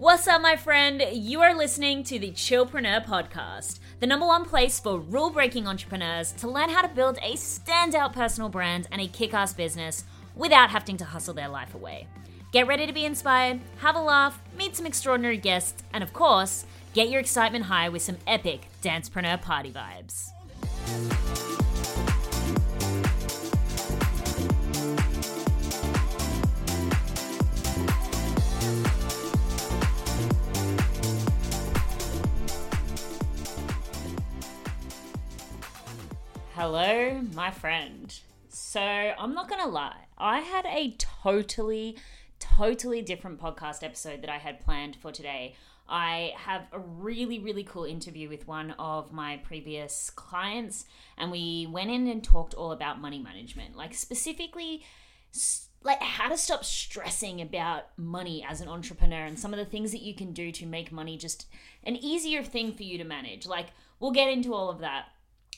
What's up, my friend? You are listening to the Chillpreneur Podcast, the number one place for rule-breaking entrepreneurs to learn how to build a standout personal brand and a kick-ass business without having to hustle their life away. Get ready to be inspired, have a laugh, meet some extraordinary guests, and of course, get your excitement high with some epic Dancepreneur party vibes. Hello, my friend. So, I'm not gonna lie, I had a totally, totally different podcast episode that I had planned for today. I have a really, really cool interview with one of my previous clients, and we went in and talked all about money management, like specifically like how to stop stressing about money as an entrepreneur and some of the things that you can do to make money just an easier thing for you to manage. Like we'll get into all of that.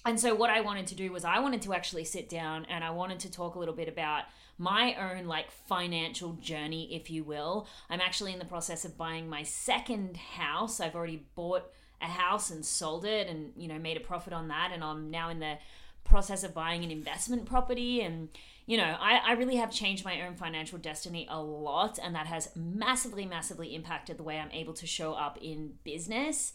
And so what I wanted to do was I wanted to actually sit down and I wanted to talk a little bit about my own like financial journey if you will. I'm actually in the process of buying my second house. I've already bought a house and sold it and you know made a profit on that and I'm now in the process of buying an investment property and you know I, I really have changed my own financial destiny a lot and that has massively massively impacted the way i'm able to show up in business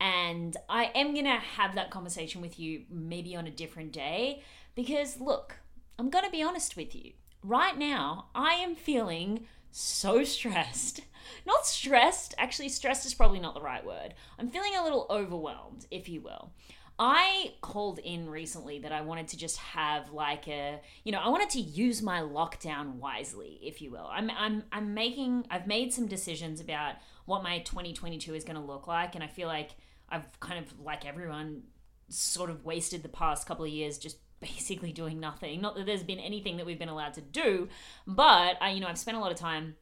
and I am going to have that conversation with you maybe on a different day because, look, I'm going to be honest with you. Right now, I am feeling so stressed. Not stressed, actually, stressed is probably not the right word. I'm feeling a little overwhelmed, if you will. I called in recently that I wanted to just have like a, you know, I wanted to use my lockdown wisely, if you will. I'm I'm I'm making I've made some decisions about what my 2022 is going to look like and I feel like I've kind of like everyone sort of wasted the past couple of years just basically doing nothing. Not that there's been anything that we've been allowed to do, but I, you know, I've spent a lot of time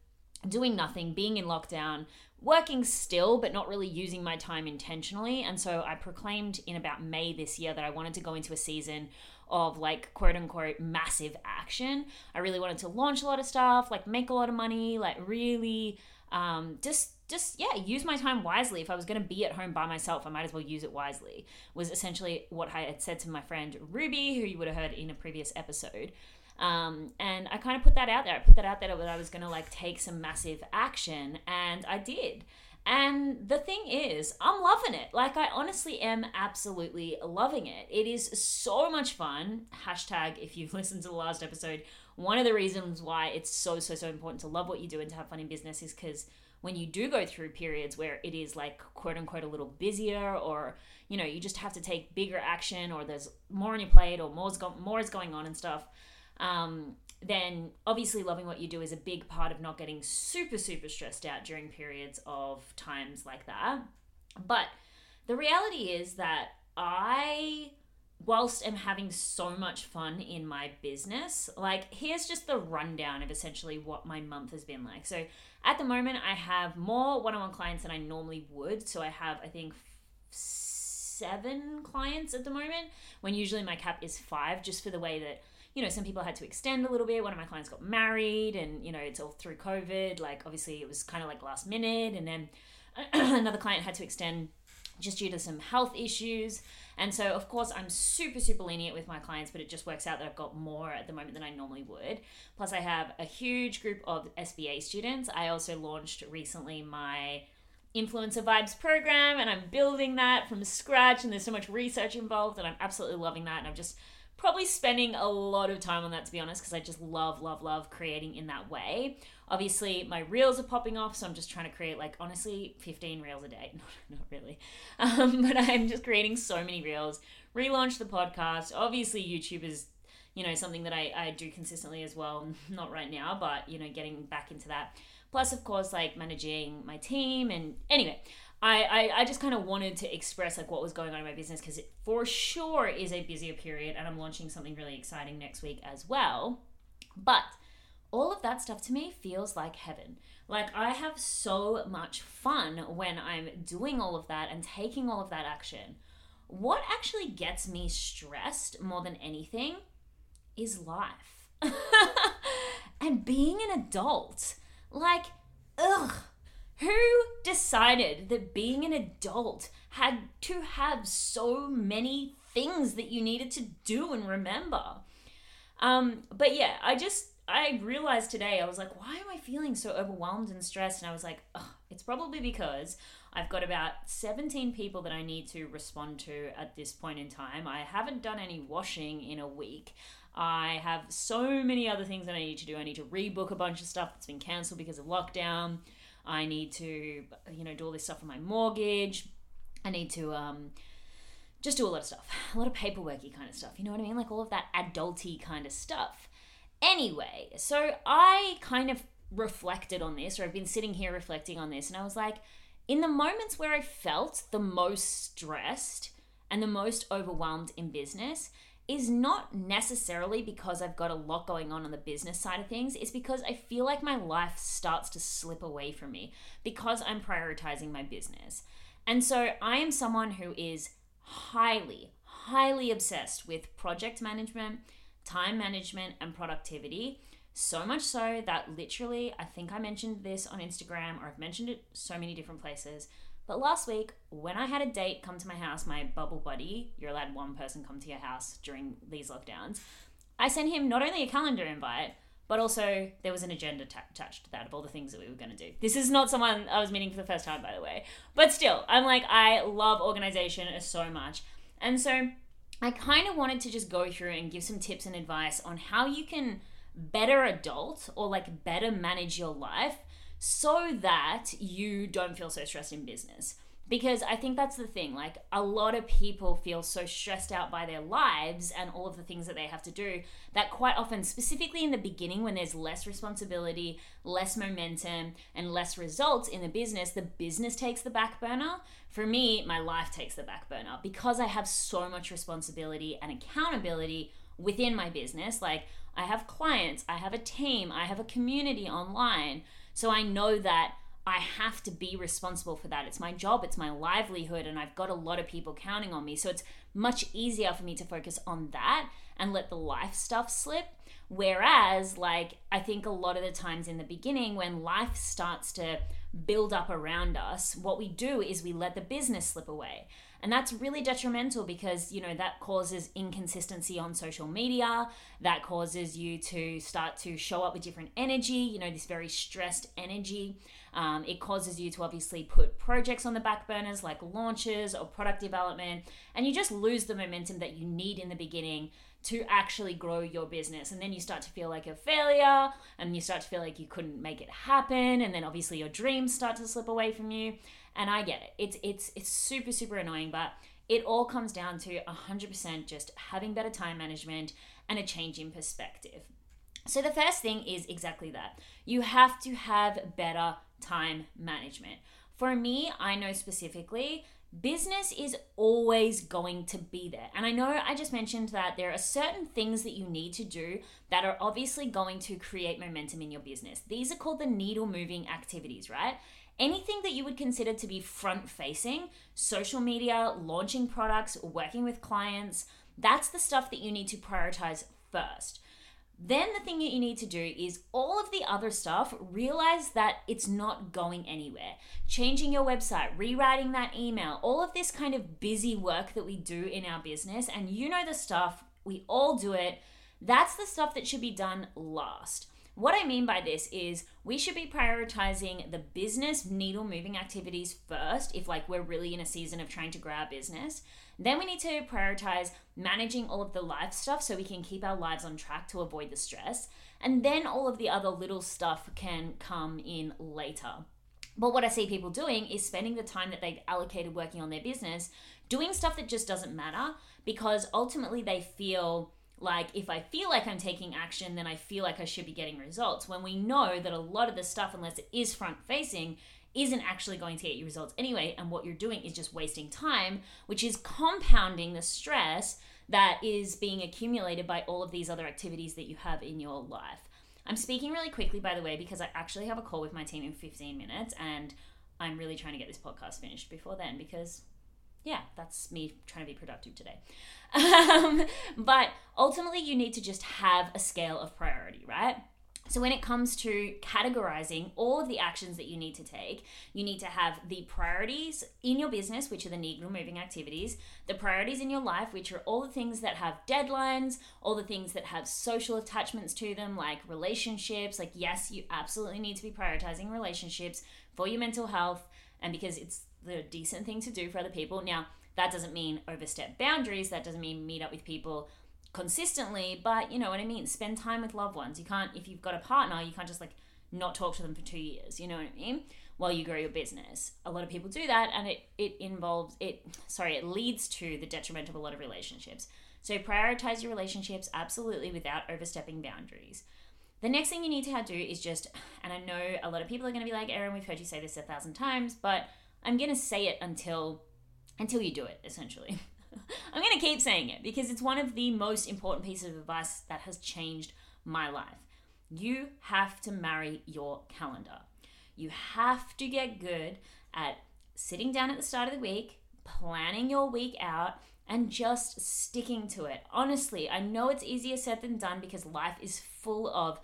doing nothing, being in lockdown, working still, but not really using my time intentionally. And so I proclaimed in about May this year that I wanted to go into a season of like quote unquote massive action. I really wanted to launch a lot of stuff, like make a lot of money, like really um, just just yeah use my time wisely if i was going to be at home by myself i might as well use it wisely was essentially what i had said to my friend ruby who you would have heard in a previous episode um, and i kind of put that out there i put that out there that i was going to like take some massive action and i did and the thing is, I'm loving it. Like, I honestly am absolutely loving it. It is so much fun. Hashtag, if you've listened to the last episode, one of the reasons why it's so, so, so important to love what you do and to have fun in business is because when you do go through periods where it is like quote unquote a little busier or you know you just have to take bigger action or there's more on your plate or more's go- more is going on and stuff um, then obviously loving what you do is a big part of not getting super super stressed out during periods of times like that but the reality is that i whilst I'm having so much fun in my business, like here's just the rundown of essentially what my month has been like. So at the moment, I have more one on one clients than I normally would. So I have, I think, seven clients at the moment, when usually my cap is five, just for the way that you know, some people had to extend a little bit. One of my clients got married, and you know, it's all through COVID. Like, obviously, it was kind of like last minute, and then another client had to extend just due to some health issues. And so, of course, I'm super, super lenient with my clients, but it just works out that I've got more at the moment than I normally would. Plus, I have a huge group of SBA students. I also launched recently my Influencer Vibes program, and I'm building that from scratch. And there's so much research involved, and I'm absolutely loving that. And I'm just probably spending a lot of time on that to be honest because i just love love love creating in that way obviously my reels are popping off so i'm just trying to create like honestly 15 reels a day not, not really um, but i'm just creating so many reels relaunch the podcast obviously youtube is you know, something that I, I do consistently as well. Not right now, but, you know, getting back into that. Plus, of course, like managing my team. And anyway, I, I, I just kind of wanted to express like what was going on in my business because it for sure is a busier period and I'm launching something really exciting next week as well. But all of that stuff to me feels like heaven. Like I have so much fun when I'm doing all of that and taking all of that action. What actually gets me stressed more than anything is life. and being an adult. Like, ugh. Who decided that being an adult had to have so many things that you needed to do and remember? Um, but yeah, I just I realized today, I was like, why am I feeling so overwhelmed and stressed? And I was like, it's probably because I've got about 17 people that I need to respond to at this point in time. I haven't done any washing in a week. I have so many other things that I need to do. I need to rebook a bunch of stuff that's been cancelled because of lockdown. I need to, you know, do all this stuff on my mortgage. I need to, um, just do a lot of stuff, a lot of paperworky kind of stuff. You know what I mean? Like all of that adulty kind of stuff. Anyway, so I kind of reflected on this, or I've been sitting here reflecting on this, and I was like, in the moments where I felt the most stressed and the most overwhelmed in business, is not necessarily because I've got a lot going on on the business side of things. It's because I feel like my life starts to slip away from me because I'm prioritizing my business. And so I am someone who is highly, highly obsessed with project management time management, and productivity. So much so that literally, I think I mentioned this on Instagram or I've mentioned it so many different places. But last week, when I had a date come to my house, my bubble buddy, you're allowed one person come to your house during these lockdowns, I sent him not only a calendar invite, but also there was an agenda t- attached to that of all the things that we were going to do. This is not someone I was meeting for the first time, by the way. But still, I'm like, I love organization so much. And so I kind of wanted to just go through and give some tips and advice on how you can better adult or like better manage your life so that you don't feel so stressed in business because I think that's the thing. Like, a lot of people feel so stressed out by their lives and all of the things that they have to do that quite often, specifically in the beginning, when there's less responsibility, less momentum, and less results in the business, the business takes the back burner. For me, my life takes the back burner because I have so much responsibility and accountability within my business. Like, I have clients, I have a team, I have a community online. So I know that I have to be responsible for that. It's my job, it's my livelihood, and I've got a lot of people counting on me. So it's much easier for me to focus on that and let the life stuff slip. Whereas, like, I think a lot of the times in the beginning, when life starts to build up around us, what we do is we let the business slip away. And that's really detrimental because, you know, that causes inconsistency on social media. That causes you to start to show up with different energy, you know, this very stressed energy. Um, it causes you to obviously put projects on the back burners like launches or product development, and you just lose the momentum that you need in the beginning to actually grow your business. And then you start to feel like a failure, and you start to feel like you couldn't make it happen, and then obviously your dreams start to slip away from you. And I get it. It's it's it's super super annoying, but it all comes down to 100% just having better time management and a change in perspective. So the first thing is exactly that. You have to have better time management. For me, I know specifically business is always going to be there. And I know I just mentioned that there are certain things that you need to do that are obviously going to create momentum in your business. These are called the needle moving activities, right? Anything that you would consider to be front facing, social media, launching products, working with clients, that's the stuff that you need to prioritize first. Then the thing that you need to do is all of the other stuff, realize that it's not going anywhere. Changing your website, rewriting that email, all of this kind of busy work that we do in our business, and you know the stuff, we all do it. That's the stuff that should be done last. What I mean by this is we should be prioritizing the business needle moving activities first if like we're really in a season of trying to grow our business. Then we need to prioritize managing all of the life stuff so we can keep our lives on track to avoid the stress. And then all of the other little stuff can come in later. But what I see people doing is spending the time that they've allocated working on their business doing stuff that just doesn't matter because ultimately they feel like if I feel like I'm taking action, then I feel like I should be getting results. When we know that a lot of the stuff, unless it is front facing, isn't actually going to get you results anyway, and what you're doing is just wasting time, which is compounding the stress that is being accumulated by all of these other activities that you have in your life. I'm speaking really quickly, by the way, because I actually have a call with my team in 15 minutes, and I'm really trying to get this podcast finished before then because yeah, that's me trying to be productive today. Um, but ultimately, you need to just have a scale of priority, right? So, when it comes to categorizing all of the actions that you need to take, you need to have the priorities in your business, which are the needle moving activities, the priorities in your life, which are all the things that have deadlines, all the things that have social attachments to them, like relationships. Like, yes, you absolutely need to be prioritizing relationships for your mental health and because it's the decent thing to do for other people. Now, that doesn't mean overstep boundaries, that doesn't mean meet up with people consistently, but you know what I mean? Spend time with loved ones. You can't, if you've got a partner, you can't just like not talk to them for two years, you know what I mean? While you grow your business. A lot of people do that and it, it involves, it, sorry, it leads to the detriment of a lot of relationships. So prioritize your relationships absolutely without overstepping boundaries. The next thing you need to do is just, and I know a lot of people are going to be like, Erin, we've heard you say this a thousand times, but I'm going to say it until until you do it essentially. I'm going to keep saying it because it's one of the most important pieces of advice that has changed my life. You have to marry your calendar. You have to get good at sitting down at the start of the week, planning your week out, and just sticking to it. Honestly, I know it's easier said than done because life is full of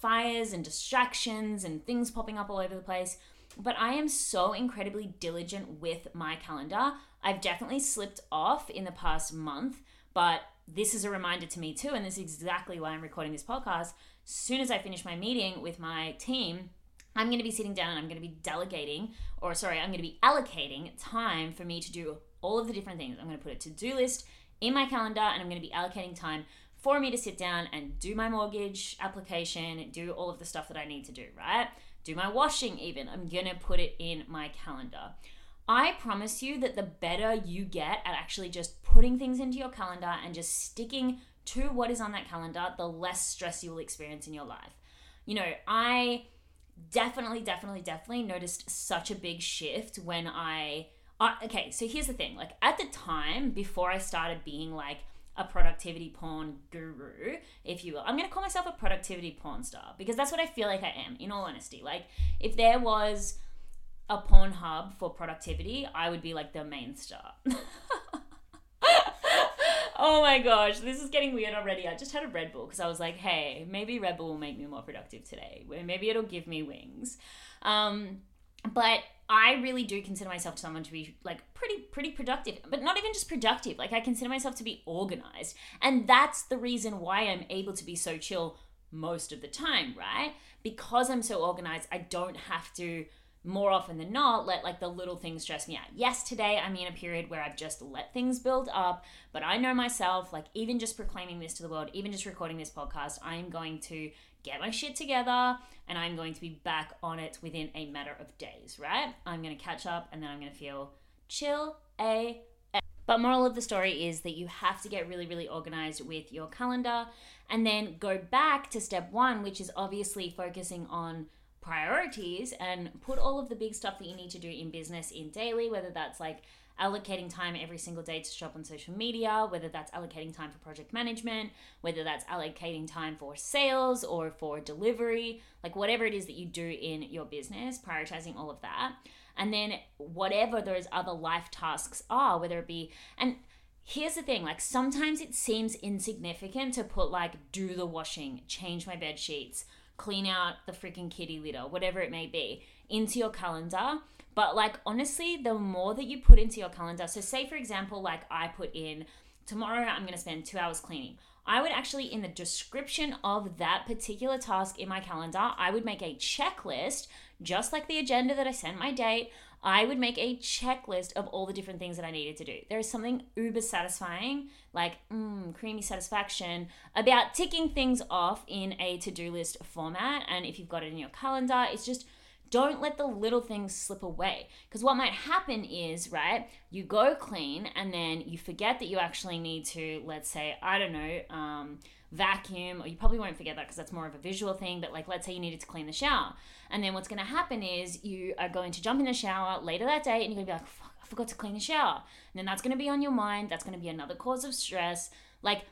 fires and distractions and things popping up all over the place but I am so incredibly diligent with my calendar. I've definitely slipped off in the past month, but this is a reminder to me too, and this is exactly why I'm recording this podcast. As soon as I finish my meeting with my team, I'm going to be sitting down and I'm going to be delegating, or sorry, I'm going to be allocating time for me to do all of the different things. I'm going to put a to do list in my calendar and I'm going to be allocating time for me to sit down and do my mortgage application, do all of the stuff that I need to do, right? Do my washing even. I'm going to put it in my calendar. I promise you that the better you get at actually just putting things into your calendar and just sticking to what is on that calendar, the less stress you will experience in your life. You know, I definitely, definitely, definitely noticed such a big shift when I. Uh, okay, so here's the thing like at the time before I started being like, a productivity porn guru, if you will. I'm going to call myself a productivity porn star because that's what I feel like I am, in all honesty. Like, if there was a porn hub for productivity, I would be like the main star. oh my gosh, this is getting weird already. I just had a Red Bull because I was like, hey, maybe Red Bull will make me more productive today. Maybe it'll give me wings. Um, but I really do consider myself someone to be like pretty pretty productive, but not even just productive. Like I consider myself to be organized. And that's the reason why I'm able to be so chill most of the time, right? Because I'm so organized, I don't have to more often than not let like the little things stress me out. Yes, today I'm in a period where I've just let things build up, but I know myself, like even just proclaiming this to the world, even just recording this podcast, I am going to get my shit together and I'm going to be back on it within a matter of days, right? I'm going to catch up and then I'm going to feel chill a but moral of the story is that you have to get really really organized with your calendar and then go back to step 1 which is obviously focusing on priorities and put all of the big stuff that you need to do in business in daily whether that's like allocating time every single day to shop on social media, whether that's allocating time for project management, whether that's allocating time for sales or for delivery, like whatever it is that you do in your business, prioritizing all of that. And then whatever those other life tasks are, whether it be, and here's the thing like sometimes it seems insignificant to put like do the washing, change my bed sheets, clean out the freaking kitty litter, whatever it may be, into your calendar but like honestly, the more that you put into your calendar, so say for example, like I put in tomorrow I'm going to spend 2 hours cleaning. I would actually in the description of that particular task in my calendar, I would make a checklist just like the agenda that I sent my date. I would make a checklist of all the different things that I needed to do. There is something uber satisfying, like mm, creamy satisfaction, about ticking things off in a to do list format. And if you've got it in your calendar, it's just don't let the little things slip away. Because what might happen is, right, you go clean and then you forget that you actually need to, let's say, I don't know, um, vacuum, or you probably won't forget that because that's more of a visual thing, but like let's say you needed to clean the shower. And then what's going to happen is you are going to jump in the shower later that day and you're going to be like, fuck, I forgot to clean the shower. And then that's going to be on your mind. That's going to be another cause of stress. Like,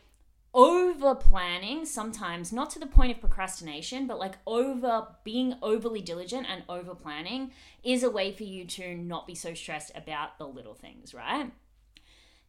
over planning sometimes not to the point of procrastination but like over being overly diligent and over planning is a way for you to not be so stressed about the little things right?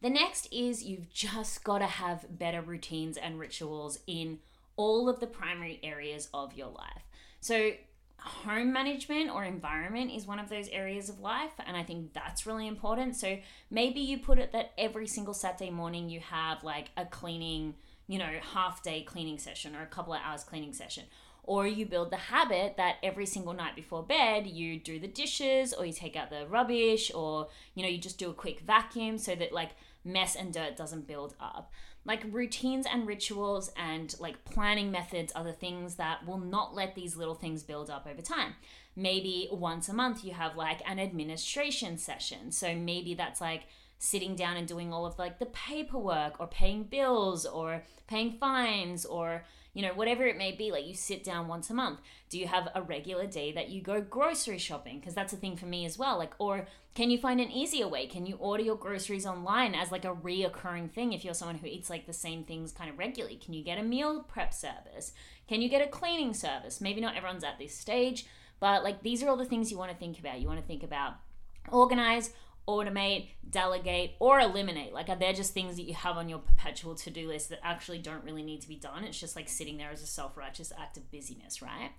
The next is you've just got to have better routines and rituals in all of the primary areas of your life. So home management or environment is one of those areas of life and i think that's really important. So maybe you put it that every single saturday morning you have like a cleaning you know, half day cleaning session or a couple of hours cleaning session. Or you build the habit that every single night before bed you do the dishes or you take out the rubbish or, you know, you just do a quick vacuum so that like mess and dirt doesn't build up. Like routines and rituals and like planning methods are the things that will not let these little things build up over time. Maybe once a month you have like an administration session. So maybe that's like, sitting down and doing all of like the paperwork or paying bills or paying fines or you know whatever it may be like you sit down once a month. Do you have a regular day that you go grocery shopping? Because that's a thing for me as well like or can you find an easier way? Can you order your groceries online as like a reoccurring thing if you're someone who eats like the same things kind of regularly? Can you get a meal prep service? Can you get a cleaning service? Maybe not everyone's at this stage but like these are all the things you want to think about. You want to think about organize automate, delegate, or eliminate. Like, are there just things that you have on your perpetual to do list that actually don't really need to be done? It's just like sitting there as a self righteous act of busyness, right?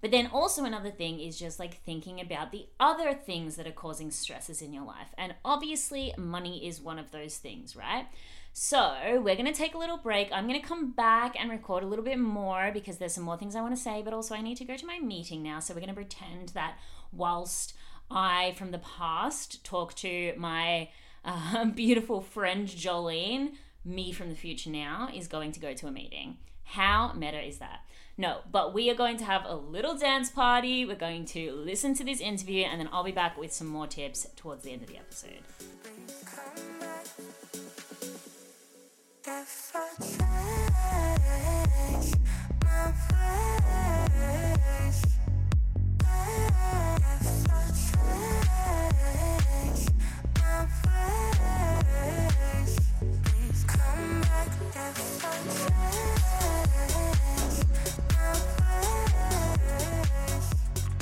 But then also another thing is just like thinking about the other things that are causing stresses in your life. And obviously, money is one of those things, right? So, we're going to take a little break. I'm going to come back and record a little bit more because there's some more things I want to say, but also I need to go to my meeting now. So, we're going to pretend that whilst I, from the past, talk to my uh, beautiful friend Jolene. Me from the future now is going to go to a meeting. How meta is that? No, but we are going to have a little dance party. We're going to listen to this interview, and then I'll be back with some more tips towards the end of the episode.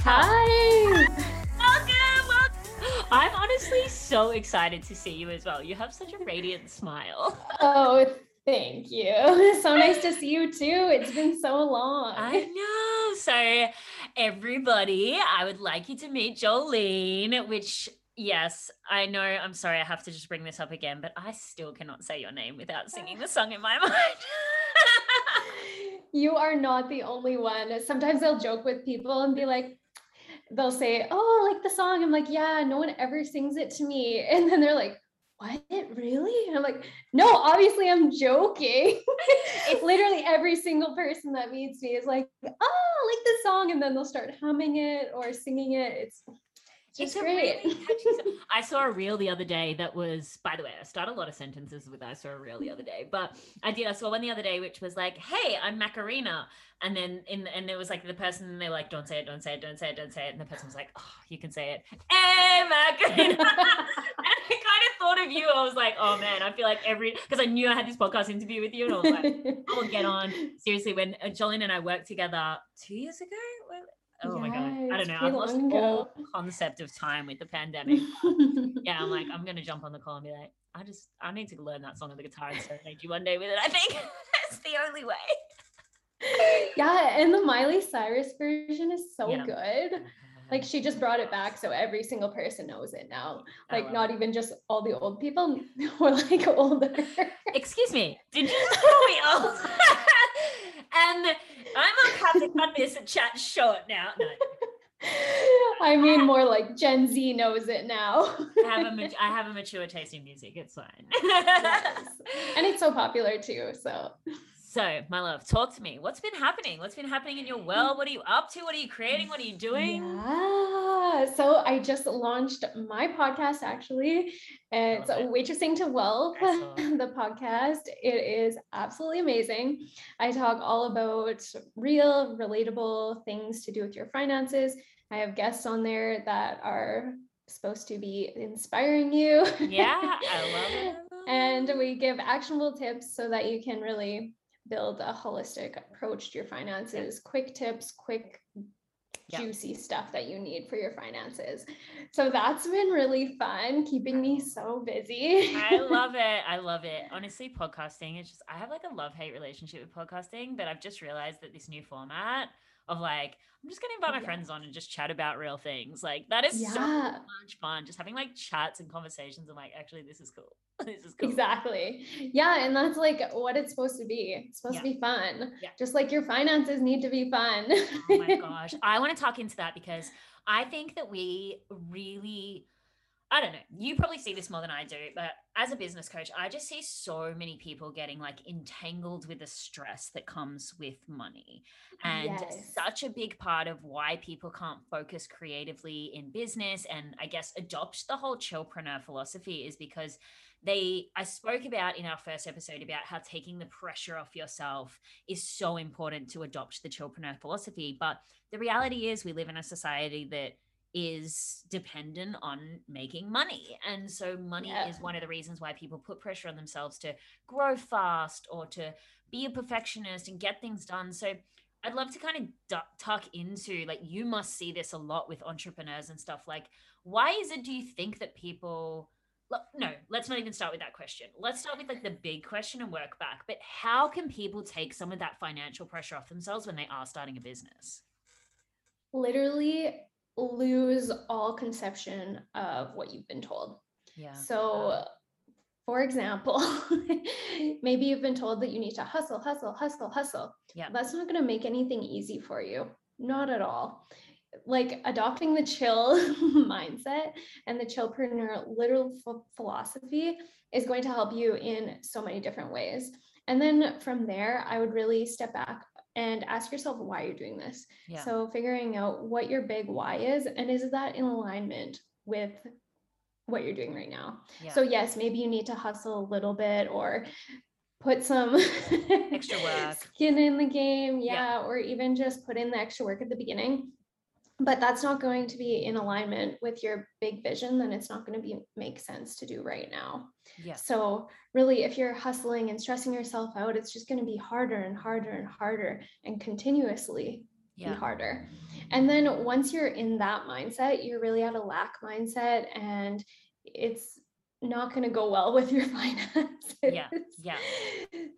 Hi. Welcome, welcome. I'm honestly so excited to see you as well. You have such a radiant smile. Oh, thank you. So nice to see you too. It's been so long. I know. So, everybody, I would like you to meet Jolene, which Yes, I know. I'm sorry. I have to just bring this up again, but I still cannot say your name without singing the song in my mind. you are not the only one. Sometimes I'll joke with people and be like, they'll say, Oh, like the song. I'm like, Yeah, no one ever sings it to me. And then they're like, What? Really? And I'm like, No, obviously I'm joking. it's literally every single person that meets me is like, Oh, like the song. And then they'll start humming it or singing it. It's it's, great. Really I saw a reel the other day that was, by the way, I start a lot of sentences with I saw a reel the other day, but I did. I saw one the other day which was like, "Hey, I'm Macarena," and then in and it was like the person they were like, "Don't say it, don't say it, don't say it, don't say it," and the person was like, "Oh, you can say it, hey Macarena." and I kind of thought of you. I was like, "Oh man, I feel like every because I knew I had this podcast interview with you, and I was like, I will get on." Seriously, when uh, Jolene and I worked together two years ago oh my god i don't know i've lost all concept of time with the pandemic. Yeah i'm like i'm gonna jump on the call and be like i just i need to learn that song on the guitar and serenade you one day with it i think. That's the only way. Yeah and the miley cyrus version is so yeah. good. Like she just brought it back so every single person knows it now. Like not even just all the old people or like older. Excuse me did you call me old? And I'm gonna have to cut this chat short now. No. I mean, more like Gen Z knows it now. I have a I have a mature taste in music. It's fine. yes. And it's so popular too. So. So, my love, talk to me. What's been happening? What's been happening in your world? What are you up to? What are you creating? What are you doing? Yeah. So I just launched my podcast actually. It's it. Waitressing to Wealth, the podcast. It is absolutely amazing. I talk all about real, relatable things to do with your finances. I have guests on there that are supposed to be inspiring you. Yeah, I love it. And we give actionable tips so that you can really build a holistic approach to your finances quick tips quick Yeah. juicy stuff that you need for your finances so that's been really fun keeping me so busy I love it. I love it. Honestly, podcasting is just, I have like a love hate relationship with podcasting, but I've just realized that this new format of like, I'm just to invite my Yeah. friends on and just chat about real things. Like, that is so much fun. Just having like chats and conversations. I'm like, actually, this is cool. this is cool. exactly yeah and that's like what it's supposed to be it's supposed to be fun Yeah. just like your finances need to be fun oh my gosh. I want to talk into that because I think that we really, I don't know, you probably see this more than I do, but as a business coach, I just see so many people getting like entangled with the stress that comes with money. And Yes. such a big part of why people can't focus creatively in business and I guess adopt the whole chillpreneur philosophy is because they I spoke about in our first episode about how taking the pressure off yourself is so important to adopt the chillpreneur philosophy. But the reality is we live in a society that is dependent on making money. And so money Yeah. is one of the reasons why people put pressure on themselves to grow fast or to be a perfectionist and get things done. So I'd love to kind of tuck into like you must see this a lot with entrepreneurs and stuff like why is it do you think that people no, let's not even start with that question. Let's start with like the big question and work back. But how can people take some of that financial pressure off themselves when they are starting a business? literally lose all conception of what you've been told Yeah. So, for example, maybe you've been told that you need to hustle, hustle, hustle, hustle. Yeah. That's not going to make anything easy for you. Not at all. Like adopting the chill mindset and the chillpreneur literal ph- philosophy is going to help you in so many different ways. And then from there, I would really step back and ask yourself why you're doing this. yeah. So figuring out what your big why is and is that in alignment with what you're doing right now. yeah. So yes, maybe you need to hustle a little bit or put some Extra work. skin in the game, Yeah. yeah, or even just put in the extra work at the beginning. But that's not going to be in alignment with your big vision, then it's not going to be make sense to do right now. yeah. So really if you're hustling and stressing yourself out, it's just going to be harder and harder and harder and continuously be Yeah. harder. And then once you're in that mindset, you're really at a lack mindset and it's not going to go well with your finances. Yeah, yeah.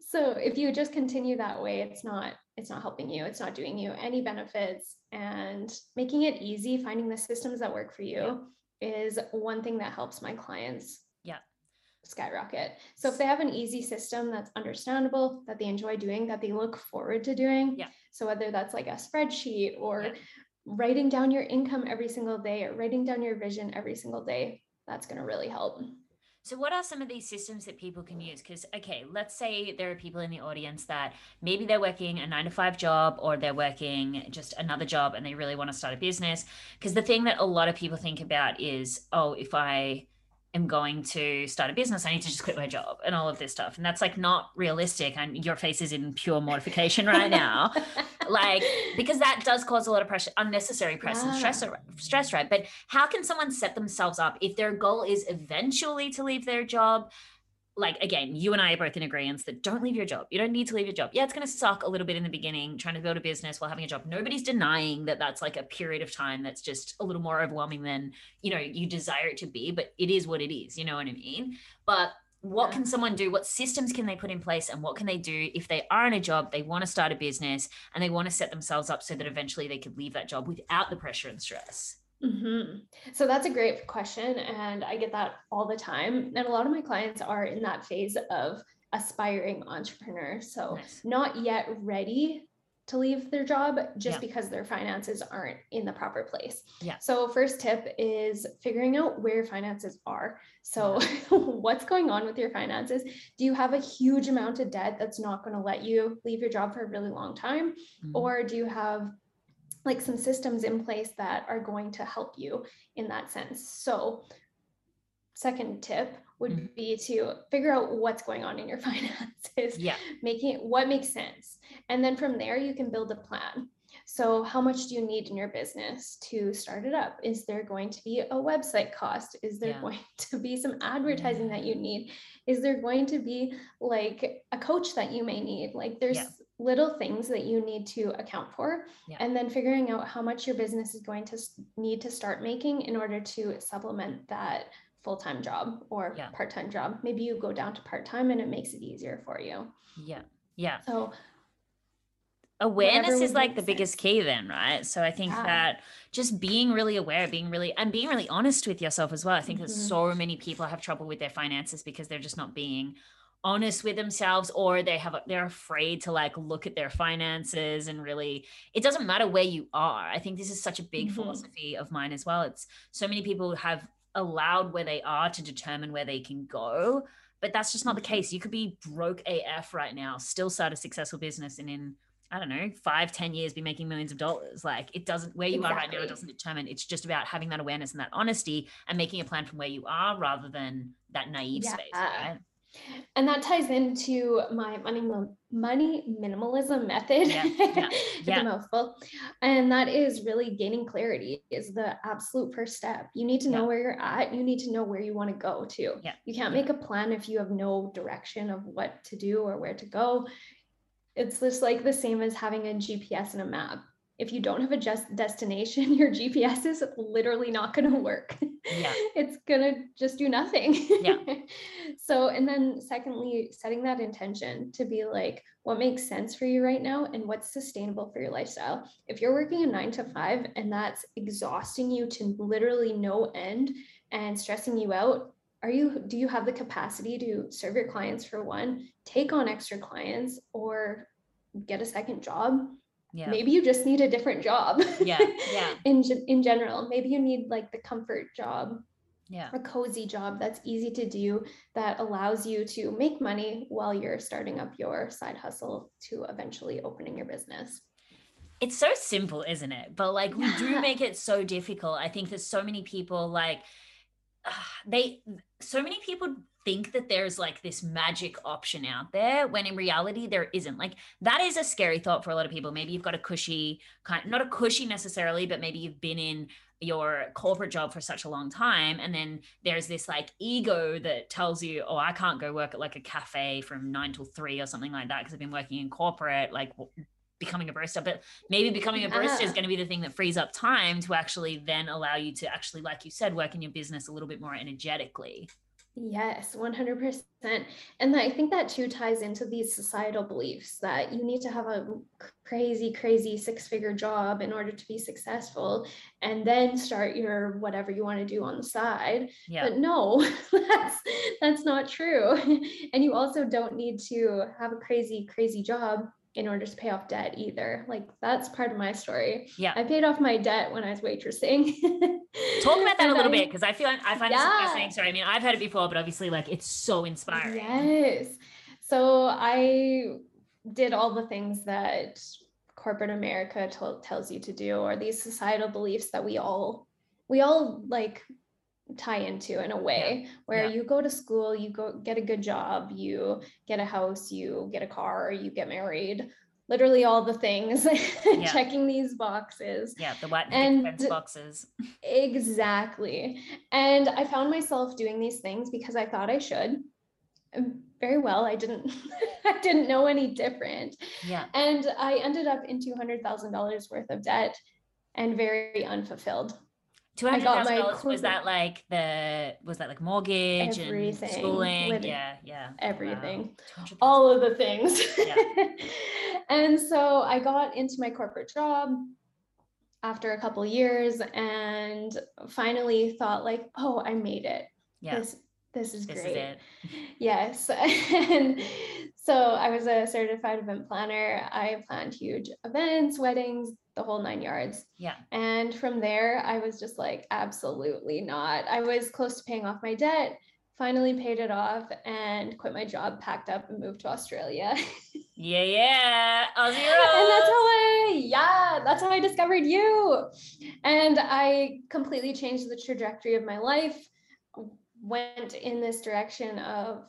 So if you just continue that way, it's not it's not helping you. It's not doing you any benefits and making it easy finding the systems that work for you is one thing that helps my clients Yeah. skyrocket. So if they have an easy system that's understandable, that they enjoy doing, that they look forward to doing. Yeah. So whether that's like a spreadsheet or Yeah. writing down your income every single day or writing down your vision every single day, that's going to really help. So, what are some of these systems that people can use? Because, okay, let's say there are people in the audience that maybe they're working a nine to five job or they're working just another job and they really want to start a business. Because the thing that a lot of people think about is, oh, if I am going to start a business, I need to just quit my job and all of this stuff. And that's like not realistic. And your face is in pure mortification right now. like because that does cause a lot of pressure unnecessary press and stress stress right but how can someone set themselves up if their goal is eventually to leave their job like again you and i are both in agreement that don't leave your job you don't need to leave your job yeah it's going to suck a little bit in the beginning trying to build a business while having a job nobody's denying that that's like a period of time that's just a little more overwhelming than you know you desire it to be but it is what it is you know what i mean but what can someone do? What systems can they put in place? And what can they do if they are in a job, they want to start a business, and they want to set themselves up so that eventually they could leave that job without the pressure and stress? Mhm. So that's a great question. And I get that all the time. And a lot of my clients are in that phase of aspiring entrepreneur. So Nice. not yet ready to leave their job just Yeah. because their finances aren't in the proper place. Yeah. So first tip is figuring out where finances are. So what's going on with your finances? Do you have a huge amount of debt that's not going to let you leave your job for a really long time? Mhm. or do you have like some systems in place that are going to help you in that sense. So, second tip would mm-hmm. be to figure out what's going on in your finances. Yeah. Making what makes sense. And then from there, you can build a plan. So, how much do you need in your business to start it up? Is there going to be a website cost? Is there yeah. going to be some advertising yeah. that you mm-hmm. need? Is there going to be like a coach that you may need? Like, there's yeah. little things that you need to account for. And then figuring out how much your business is going to need to start making in order to supplement that full-time job or part-time job. Maybe you go down to part-time and it makes it easier for you. Yeah. Yeah. So awareness is like the sense. biggest key then right so i think yeah. that just being really aware being really and being really honest with yourself as well i think mm-hmm. that so many people have trouble with their finances because they're just not being honest with themselves or they have they're afraid to like look at their finances and really it doesn't matter where you are i think this is such a big mm-hmm. philosophy of mine as well it's so many people have allowed where they are to determine where they can go but that's just not the mm-hmm. case you could be broke af right now still start a successful business and in I don't know, five, ten years be making millions of dollars. Like it doesn't where you exactly. are right now, it doesn't determine. It's just about having that awareness and that honesty and making a plan from where you are rather than that naive yeah. space. Right? And that ties into my money money minimalism method. Yeah, yeah, yeah. mouthful. And that is really gaining clarity is the absolute first step. You need to know yeah. where you're at. You need to know where you want to go to. Yeah. You can't make a plan if you have no direction of what to do or where to go it's just like the same as having a GPS and a map. If you don't have a just destination, your GPS is literally not going to work. Yeah. it's going to just do nothing. Yeah. so, and then secondly, setting that intention to be like, what makes sense for you right now and what's sustainable for your lifestyle. If you're working a nine to five and that's exhausting you to literally no end and stressing you out, are you do you have the capacity to serve your clients for one take on extra clients or get a second job? Yeah. maybe you just need a different job. Yeah yeah. In in general maybe you need like the comfort job yeah. a cozy job that's easy to do that allows you to make money while you're starting up your side hustle to eventually opening your business. It's so simple isn't it? But like we do make it so difficult. I think there's so many people like they so many people think that there's like this magic option out there when in reality there isn't. Like that is a scary thought for a lot of people. Maybe you've got a cushy kind not a cushy necessarily but maybe you've been in your corporate job for such a long time and then there's this like ego that tells you oh i can't go work at like a cafe from 9 till 3 or something like that because i've been working in corporate like becoming a barista but maybe becoming a barista is going to be the thing that frees up time to actually then allow you to actually like you said work in your business a little bit more energetically Yes, 100%. And I think that too ties into these societal beliefs that you need to have a crazy, crazy six figure job in order to be successful and then start your whatever you want to do on the side. Yeah. But no, that's, that's not true. And you also don't need to have a crazy, crazy job in order to pay off debt either. Like that's part of my story. Yeah. I paid off my debt when I was waitressing. Talk about that a little I, bit because I feel like I find yeah. it fascinating story. I mean, I've had it before, but obviously like it's so inspiring. Yes. So I did all the things that corporate America t- tells you to do or these societal beliefs that we all we all like tie into in a way yeah. where yeah. you go to school, you go get a good job, you get a house, you get a car, you get married, literally all the things, yeah. checking these boxes. Yeah, the what and boxes. Exactly. And I found myself doing these things because I thought I should. Very well, I didn't I didn't know any different. Yeah. And I ended up in $200,000 worth of debt and very unfulfilled Two hundred thousand dollars was that like the was that like mortgage everything, and schooling? Living, yeah, yeah, everything, wow. all of the things. Yeah. and so I got into my corporate job after a couple years, and finally thought like, oh, I made it. Yeah. This this is this great. Is yes. and so I was a certified event planner. I planned huge events, weddings, the whole nine yards. Yeah. And from there, I was just like, absolutely not. I was close to paying off my debt, finally paid it off, and quit my job, packed up, and moved to Australia. Yeah, yeah. Aussie and that's how I, yeah, that's how I discovered you. And I completely changed the trajectory of my life, went in this direction of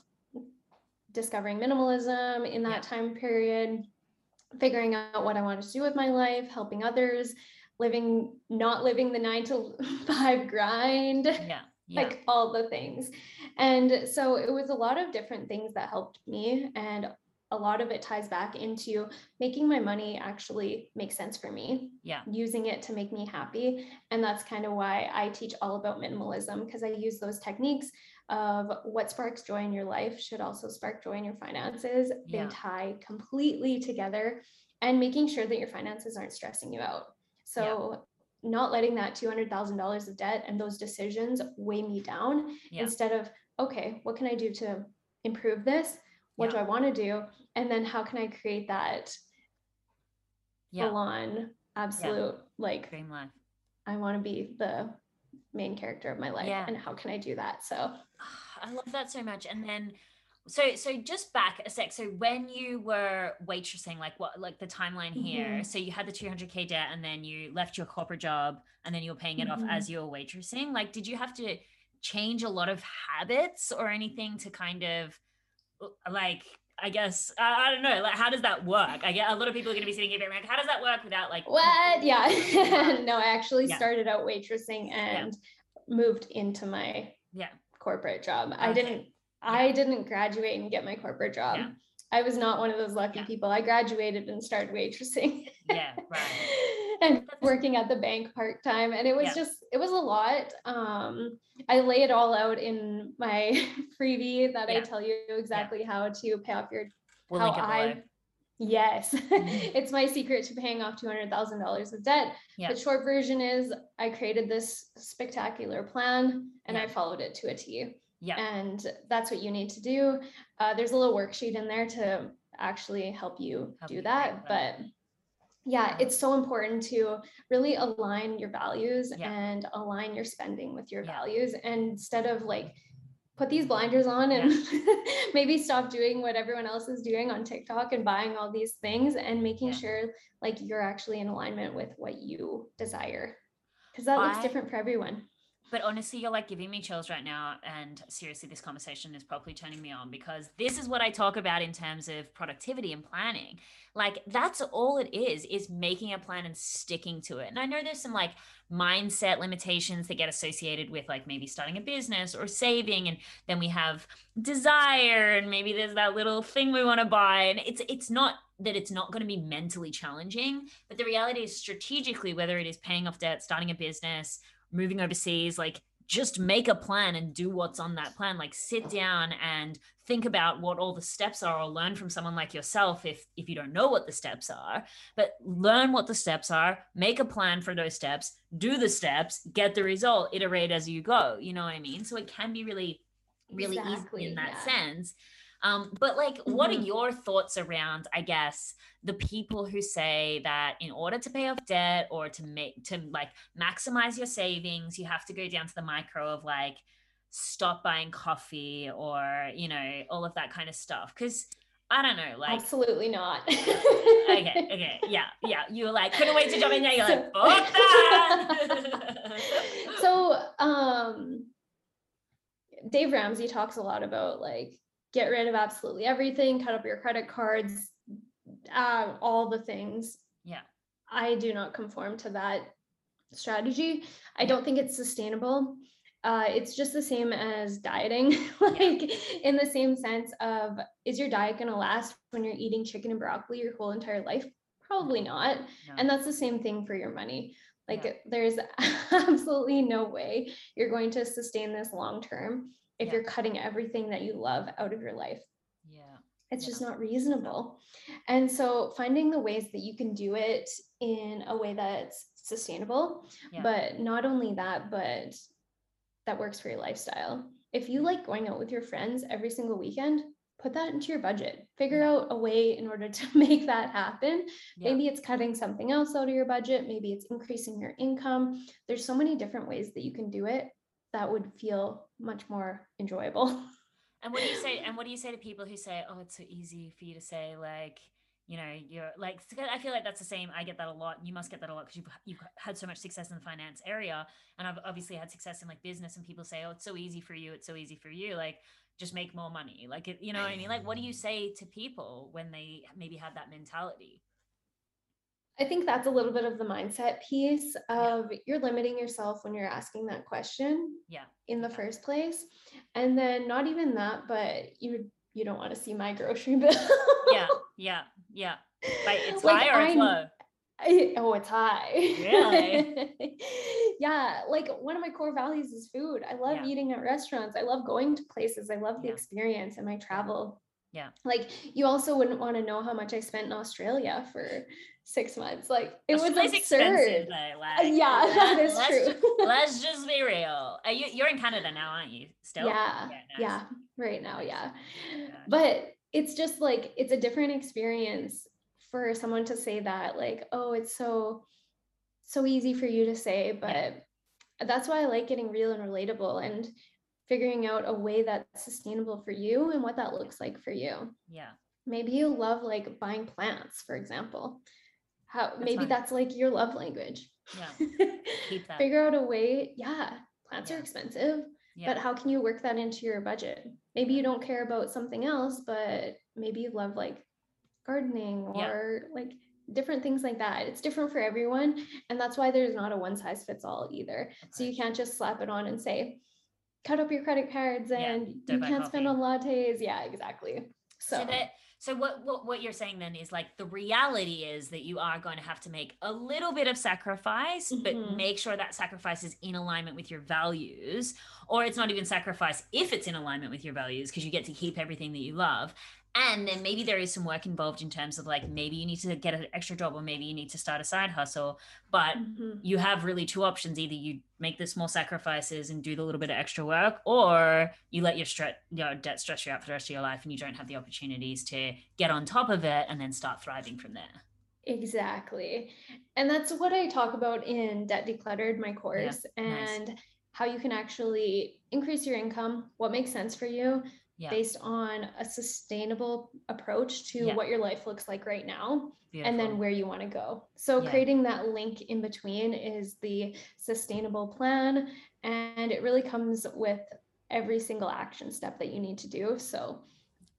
discovering minimalism in that time period, figuring out what I wanted to do with my life, helping others, living, not living the nine to five grind. Yeah. Yeah. like all the things. And so it was a lot of different things that helped me. And a lot of it ties back into making my money actually make sense for me. Yeah. Using it to make me happy. And that's kind of why I teach all about minimalism because I use those techniques of what sparks joy in your life should also spark joy in your finances. Yeah. They tie completely together and making sure that your finances aren't stressing you out. So yeah. not letting that $200,000 of debt and those decisions weigh me down yeah. instead of, okay, what can I do to improve this? What do I want to do? And then how can I create that yeah. full on absolute like dream life? I want to be the main character of my life yeah. and how can i do that so i love that so much and then so so just back a sec so when you were waitressing like what like the timeline here mm-hmm. so you had the 200k debt and then you left your corporate job and then you were paying it mm-hmm. off as you were waitressing like did you have to change a lot of habits or anything to kind of like I guess I, I, don't know. Like, how does that work? I get a lot of people are going to be sitting here being like, "How does that work without like?" What? Yeah. no, I actually yeah. started out waitressing and yeah. moved into my yeah corporate job. Okay. I didn't. Yeah. I didn't graduate and get my corporate job. I was not one of those lucky people. I graduated and started waitressing. Yeah, right. and working at the bank part time and it was yeah. just it was a lot um i lay it all out in my freebie that yeah. i tell you exactly yeah. how to pay off your we'll how i yes. Mm-hmm. it's my secret to paying off $200000 of debt. The short version is i created this spectacular plan and i followed it to a t. Yeah. And that's what you need to do. Uh, there's a little worksheet in there to actually help you help do you that. but yeah it's so important to really align your values yeah. and align your spending with your yeah. values and instead of like put these blinders on and yeah. maybe stop doing what everyone else is doing on TikTok and buying all these things and making sure like you're actually in alignment with what you desire because that looks I, different for everyone but honestly, you're like giving me chills right now. And seriously, this conversation is probably turning me on because this is what I talk about in terms of productivity and planning. Like that's all it is, is making a plan and sticking to it. And I know there's some like mindset limitations that get associated with like maybe starting a business or saving. And then we have desire and maybe there's that little thing we want to buy. And it's it's not that it's not going to be mentally challenging, but the reality is strategically, whether it is paying off debt, starting a business, moving overseas, like just make a plan and do what's on that plan. Like sit down and think about what all the steps are or learn from someone like yourself if if you don't know what the steps are but learn what the steps are make a plan for those steps do the steps get the result iterate as you go you know what i mean so it can be really really exactly, easy in that yeah. sense um, but like, mm-hmm. what are mm-hmm. your thoughts around, I guess, the people who say that in order to pay off debt or to make to like maximize your savings, you have to go down to the micro of like stop buying coffee or you know all of that kind of stuff because I don't know, like absolutely not. okay, okay, yeah, yeah. You were like, couldn't wait to jump in there. You're like, fuck that. so, um, Dave Ramsey talks a lot about like get rid of absolutely everything, cut up your credit cards, uh, all the things. Yeah. I do not conform to that strategy. I don't think it's sustainable. Uh, it's just the same as dieting, like in the same sense of is your diet going to last when you're eating chicken and broccoli your whole entire life? Probably not. No. And that's the same thing for your money. Like yeah. there's absolutely no way you're going to sustain this long term if yeah. you're cutting everything that you love out of your life. Yeah. It's yeah. just not reasonable. And so finding the ways that you can do it in a way that's sustainable, yeah. but not only that, but that works for your lifestyle. If you like going out with your friends every single weekend, put that into your budget. Figure out a way in order to make that happen. Yeah. Maybe it's cutting something else out of your budget, maybe it's increasing your income. There's so many different ways that you can do it that would feel much more enjoyable. And what do you say? And what do you say to people who say, "Oh, it's so easy for you to say, like, you know you're like i feel like that's the same i get that a lot you must get that a lot because you've, you've had so much success in the finance area and i've obviously had success in like business and people say oh it's so easy for you it's so easy for you like just make more money like it, you know what i mean like what do you mm. say to people when they maybe have that mentality I think that's a little bit of the mindset piece of yeah. you're limiting yourself when you're asking that question. Yeah. In the yeah. first place. And then not even that, but you you don't want to see my grocery bill. yeah. Yeah. Yeah. Right. It's like high or I, it's low. I, oh, it's high. Really? yeah. Like one of my core values is food. I love yeah. eating at restaurants. I love going to places. I love the experience and my travel. Yeah. Like you also wouldn't want to know how much I spent in Australia for six months. Like it was absurd. Expensive, though, uh, like, yeah, that is let's true. Let's just be real. Are you, you're in Canada now, aren't you? Still? Yeah. Yeah. Yeah right now. Yeah. But it's just like it's a different experience for someone to say that, like, oh, it's so so easy for you to say, but yeah. that's why I like getting real and relatable and figuring out a way that's sustainable for you and what that looks like for you. Yeah. Maybe you love like buying plants, for example how that's maybe fine. that's like your love language yeah keep that figure out a way yeah plants yeah. are expensive yeah. but how can you work that into your budget maybe you don't care about something else but maybe you love like gardening or yeah. like different things like that it's different for everyone and that's why there's not a one size fits all either okay. so you can't just slap it on and say cut up your credit cards and you can't spend on lattes. Yeah exactly. So, so that so what, what what you're saying then is like the reality is that you are going to have to make a little bit of sacrifice, mm-hmm. but make sure that sacrifice is in alignment with your values, or it's not even sacrifice if it's in alignment with your values because you get to keep everything that you love and then maybe there is some work involved in terms of like maybe you need to get an extra job or maybe you need to start a side hustle but mm-hmm. you have really two options either you make the small sacrifices and do the little bit of extra work or you let your stress your debt stress you out for the rest of your life and you don't have the opportunities to get on top of it and then start thriving from there exactly and that's what i talk about in debt decluttered my course yeah, and nice. how you can actually increase your income what makes sense for you yeah. based on a sustainable approach to yeah. what your life looks like right now Beautiful. and then where you want to go. So yeah. creating that link in between is the sustainable plan and it really comes with every single action step that you need to do. So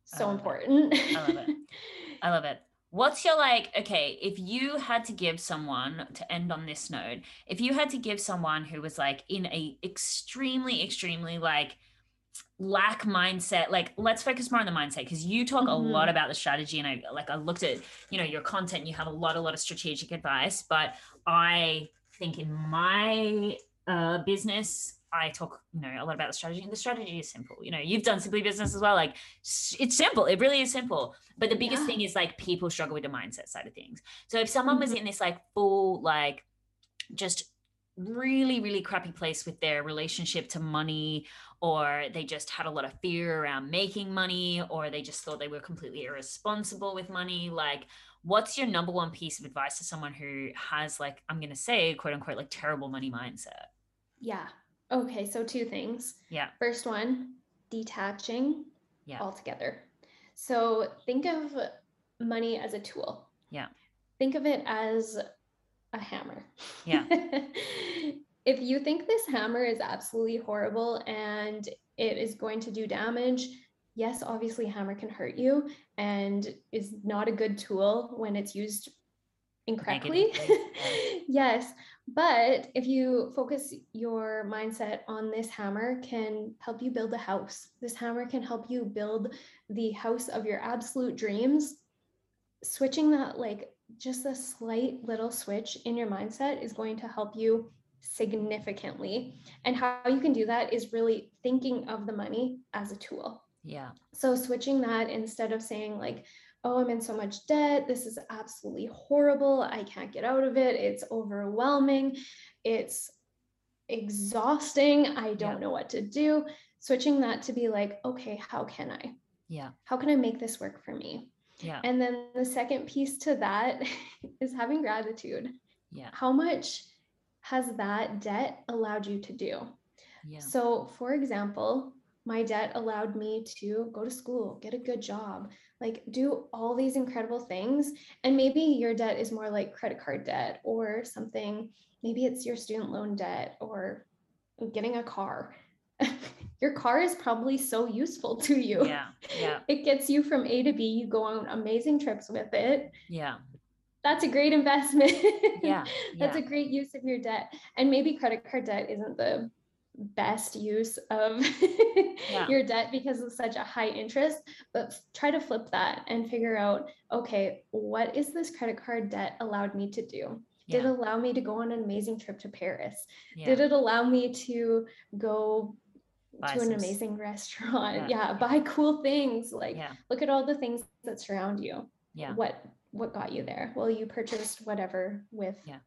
so important. It. I love it. I love it. What's your like, okay, if you had to give someone to end on this note, if you had to give someone who was like in a extremely, extremely like lack mindset like let's focus more on the mindset because you talk mm-hmm. a lot about the strategy and i like i looked at you know your content you have a lot a lot of strategic advice but i think in my uh, business I talk, you know, a lot about the strategy, and the strategy is simple. You know, you've done simply business as well. Like, it's simple. It really is simple. But the biggest yeah. thing is like people struggle with the mindset side of things. So if someone mm-hmm. was in this like full, like, just really, really crappy place with their relationship to money or they just had a lot of fear around making money, or they just thought they were completely irresponsible with money. Like, what's your number one piece of advice to someone who has, like, I'm going to say, quote unquote, like terrible money mindset? Yeah. Okay. So, two things. Yeah. First one, detaching yeah. altogether. So, think of money as a tool. Yeah. Think of it as a hammer. Yeah. if you think this hammer is absolutely horrible and it is going to do damage, yes, obviously hammer can hurt you and is not a good tool when it's used incorrectly. yes, but if you focus your mindset on this hammer can help you build a house. This hammer can help you build the house of your absolute dreams. Switching that like just a slight little switch in your mindset is going to help you significantly. And how you can do that is really thinking of the money as a tool. Yeah. So switching that instead of saying, like, oh, I'm in so much debt. This is absolutely horrible. I can't get out of it. It's overwhelming. It's exhausting. I don't yeah. know what to do. Switching that to be like, okay, how can I? Yeah. How can I make this work for me? Yeah. And then the second piece to that is having gratitude. Yeah. How much has that debt allowed you to do? Yeah. So, for example, my debt allowed me to go to school, get a good job, like do all these incredible things. And maybe your debt is more like credit card debt or something. Maybe it's your student loan debt or getting a car. your car is probably so useful to you. Yeah. Yeah. It gets you from A to B. You go on amazing trips with it. Yeah. That's a great investment. Yeah. That's yeah. a great use of your debt. And maybe credit card debt isn't the best use of Yeah. your debt because of such a high interest, but try to flip that and figure out okay, what is this credit card debt allowed me to do? Did it allow me to go on an amazing trip to Paris? Yeah. Did it allow me to go Buy to an amazing restaurant? Yeah, Yeah, yeah. buy cool things. Like Yeah. look at all the things that surround you. Yeah. What what got you there? Well, you purchased whatever with Yeah.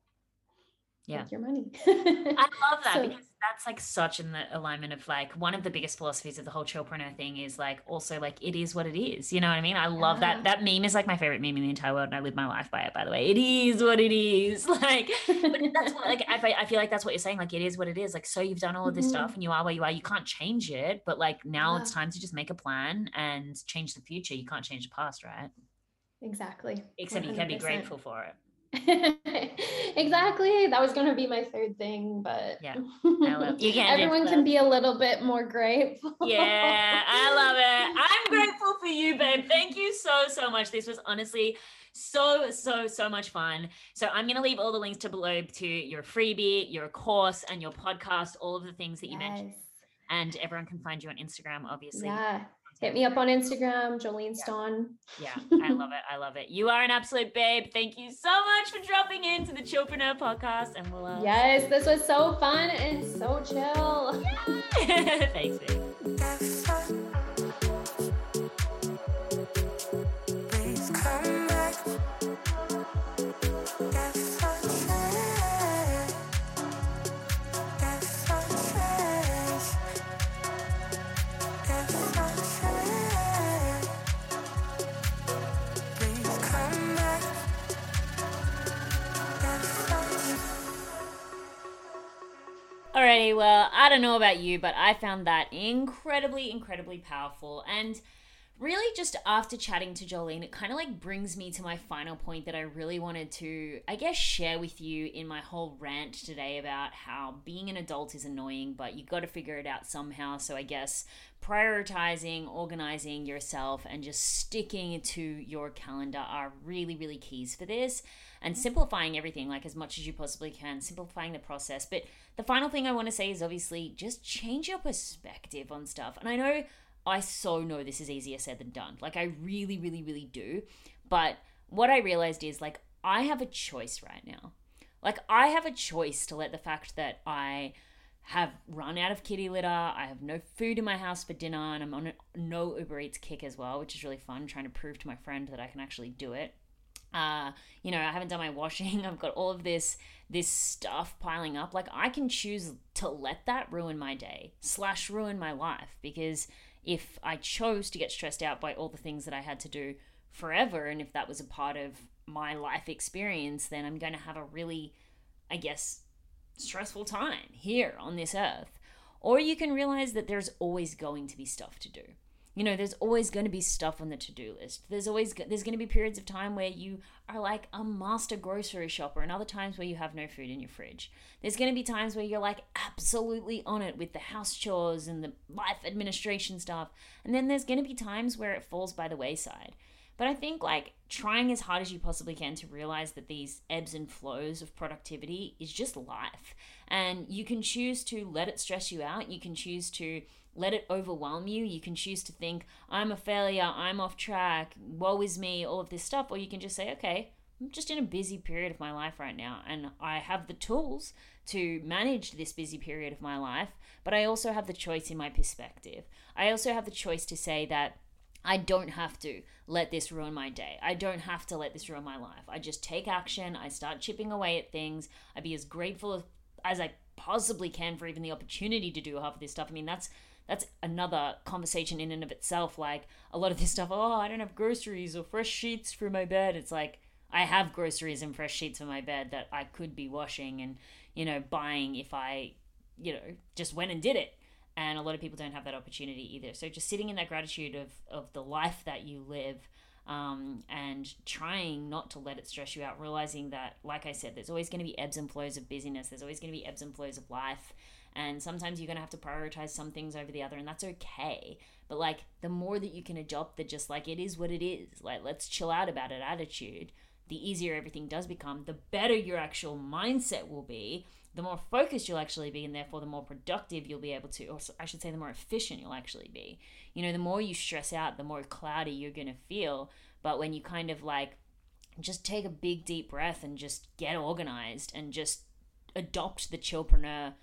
Yeah. with your money. I love that So- because that's like such in the alignment of like one of the biggest philosophies of the whole chillpreneur thing is like also like it is what it is. You know what I mean? I love Yeah. that. That meme is like my favorite meme in the entire world, and I live my life by it. By the way, it is what it is. Like, but that's what like I, I feel like that's what you're saying. Like it is what it is. Like so you've done all of this Mhm. stuff and you are where you are. You can't change it, but like now it's time to just make a plan and change the future. You can't change the past, right? Exactly. Except you can be grateful for it. exactly. That was gonna be my third thing, but Yeah, oh, I love- you can't everyone can be a little bit more grateful. Yeah, I love it. I'm grateful for you, babe. Thank you so, so much. This was honestly so, so, so much fun. So I'm going to leave all the links to below to your freebie, your course, and your podcast, all of the things that you mentioned. And everyone can find you on Instagram, obviously. Yeah. Hit me up on Instagram, Jolene Stahn. Yeah, I love it. I love it. You are an absolute babe. Thank you so much for dropping into the Chillpreneur podcast. And we'll. Uh... Yes, this was so fun and so chill. Thanks, babe. Well, I don't know about you, but I found that incredibly, incredibly powerful. And really, just after chatting to Jolene, it kind of like brings me to my final point that I really wanted to, I guess, share with you in my whole rant today about how being an adult is annoying, but you got to figure it out somehow. So I guess prioritizing, organizing yourself, and just sticking to your calendar are really, really keys for this. And simplifying everything, like as much as you possibly can, simplifying the process. But the final thing I want to say is obviously just change your perspective on stuff. And I know I so know this is easier said than done. Like I really, really, really do. But what I realized is like I have a choice right now. Like I have a choice to let the fact that I have run out of kitty litter, I have no food in my house for dinner, and I'm on a no Uber Eats kick as well, which is really fun, trying to prove to my friend that I can actually do it uh you know i haven't done my washing i've got all of this this stuff piling up like i can choose to let that ruin my day slash ruin my life because if i chose to get stressed out by all the things that i had to do forever and if that was a part of my life experience then i'm going to have a really i guess stressful time here on this earth. Or you can realize that there's always going to be stuff to do you know there's always going to be stuff on the to-do list there's always there's going to be periods of time where you are like a master grocery shopper and other times where you have no food in your fridge there's going to be times where you're like absolutely on it with the house chores and the life administration stuff and then there's going to be times where it falls by the wayside but I think like trying as hard as you possibly can to realize that these ebbs and flows of productivity is just life. And you can choose to let it stress you out. You can choose to let it overwhelm you. You can choose to think, I'm a failure, I'm off track, woe is me, all of this stuff. Or you can just say, okay, I'm just in a busy period of my life right now, and I have the tools to manage this busy period of my life, but I also have the choice in my perspective. I also have the choice to say that I don't have to let this ruin my day. I don't have to let this ruin my life. I just take action. I start chipping away at things. I be as grateful as, I possibly can for even the opportunity to do half of this stuff. I mean, that's that's another conversation in and of itself. Like a lot of this stuff, oh, I don't have groceries or fresh sheets for my bed. It's like I have groceries and fresh sheets for my bed that I could be washing and, you know, buying if I, you know, just went and did it. and a lot of people don't have that opportunity either. So just sitting in that gratitude of of the life that you live. Um, and trying not to let it stress you out, realizing that, like I said, there's always going to be ebbs and flows of busyness. There's always going to be ebbs and flows of life. And sometimes you're going to have to prioritize some things over the other, and that's okay. But like, the more that you can adopt the just like it is what it is, like, let's chill out about it attitude, the easier everything does become, the better your actual mindset will be, the more focused you'll actually be, and therefore the more productive you'll be able to, or I should say, the more efficient you'll actually be. You know, the more you stress out, the more cloudy you're going to feel. But when you kind of like just take a big deep breath and just get organized and just adopt the chillpreneur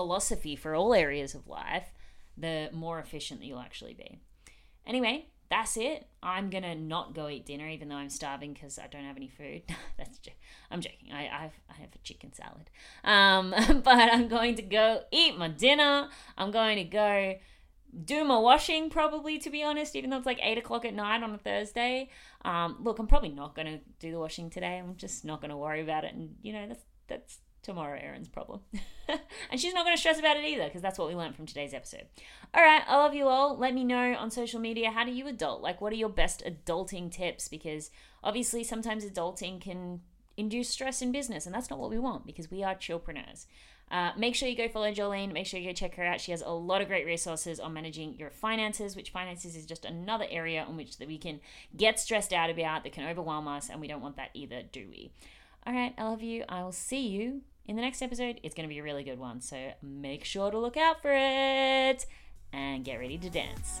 philosophy for all areas of life, the more efficient you'll actually be. Anyway, that's it. I'm gonna not go eat dinner, even though I'm starving because I don't have any food. that's jo- I'm joking. I I have, I have a chicken salad. Um, but I'm going to go eat my dinner. I'm going to go do my washing probably to be honest even though it's like 8 o'clock at night on a thursday um, look i'm probably not going to do the washing today i'm just not going to worry about it and you know that's that's tomorrow erin's problem and she's not going to stress about it either because that's what we learned from today's episode all right i love you all let me know on social media how do you adult like what are your best adulting tips because obviously sometimes adulting can induce stress in business and that's not what we want because we are chillpreneurs uh, make sure you go follow Jolene. Make sure you go check her out. She has a lot of great resources on managing your finances, which finances is just another area in which that we can get stressed out about that can overwhelm us, and we don't want that either, do we? All right, I love you. I will see you in the next episode. It's going to be a really good one, so make sure to look out for it and get ready to dance.